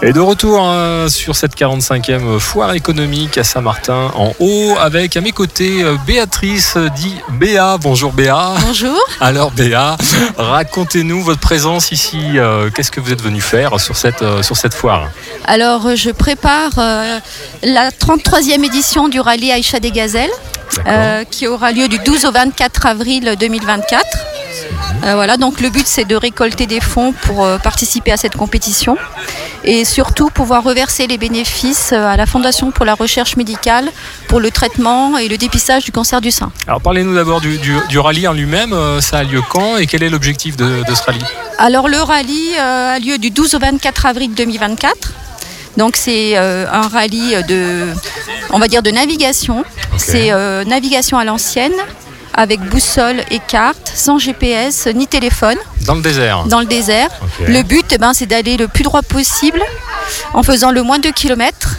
Et de retour hein, sur cette 45e foire économique à Saint-Martin en haut avec à mes côtés euh, Béatrice dit Béa. Bonjour Béa. Bonjour. Alors Béa, racontez-nous votre présence ici. Euh, Qu'est-ce que vous êtes venu faire sur cette, euh, sur cette foire? Alors, euh, je prépare euh, la 33e édition du rallye Aïcha des Gazelles, euh, qui aura lieu du 12 au 24 avril 2024. Euh, voilà, donc le but c'est de récolter des fonds pour euh, participer à cette compétition et surtout pouvoir reverser les bénéfices euh, à la Fondation pour la recherche médicale pour le traitement et le dépistage du cancer du sein. Alors parlez-nous d'abord du, du- du rallye en lui-même. Euh, Ça a lieu quand et quel est l'objectif de, de ce rallye? Alors le rallye euh, a lieu du 12 au 24 avril 2024. Donc c'est euh, un rallye de, on va dire de navigation. C'est euh, navigation à l'ancienne avec boussole et carte, sans GPS ni téléphone, Dans le désert. dans le désert. Le but, eh ben, c'est d'aller le plus droit possible en faisant le moins de kilomètres.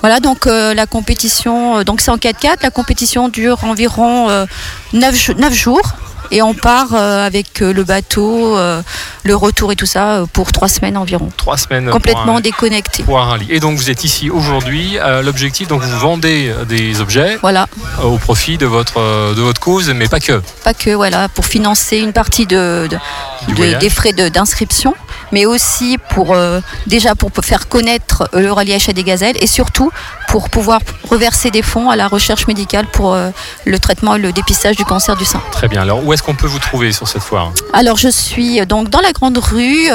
Voilà, donc euh, la compétition, euh, donc c'est en 4x4, la compétition dure environ 9, jours. Et on part euh, avec euh, le bateau, euh, le retour et tout ça pour trois semaines environ. Trois semaines. Complètement déconnecté. pour un rallye. Et donc vous êtes ici aujourd'hui. L'objectif, donc vous vendez des objets Voilà, au profit de votre, de votre cause, mais pas que. pas que voilà, pour financer une partie de, des frais d'inscription, mais aussi pour euh, déjà pour faire connaître euh, le rallye Achat des Gazelles et surtout pour pouvoir reverser des fonds à la recherche médicale pour euh, le traitement et le dépistage du cancer du sein. Très bien. Alors où est-ce qu'on peut vous trouver sur cette foire? Alors je suis donc dans la grande rue,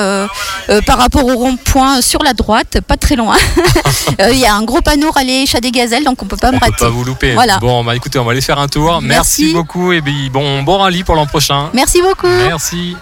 par rapport au rond-point sur la droite, pas très loin. Il y a un gros panneau rallye Chat des Gazelles, donc on peut pas On me peut rater. pas vous louper. Voilà. Bon, bah écoutez, on va aller faire un tour. Merci, Merci. beaucoup et puis bon, bon rallye pour l'an prochain. Merci beaucoup. Merci.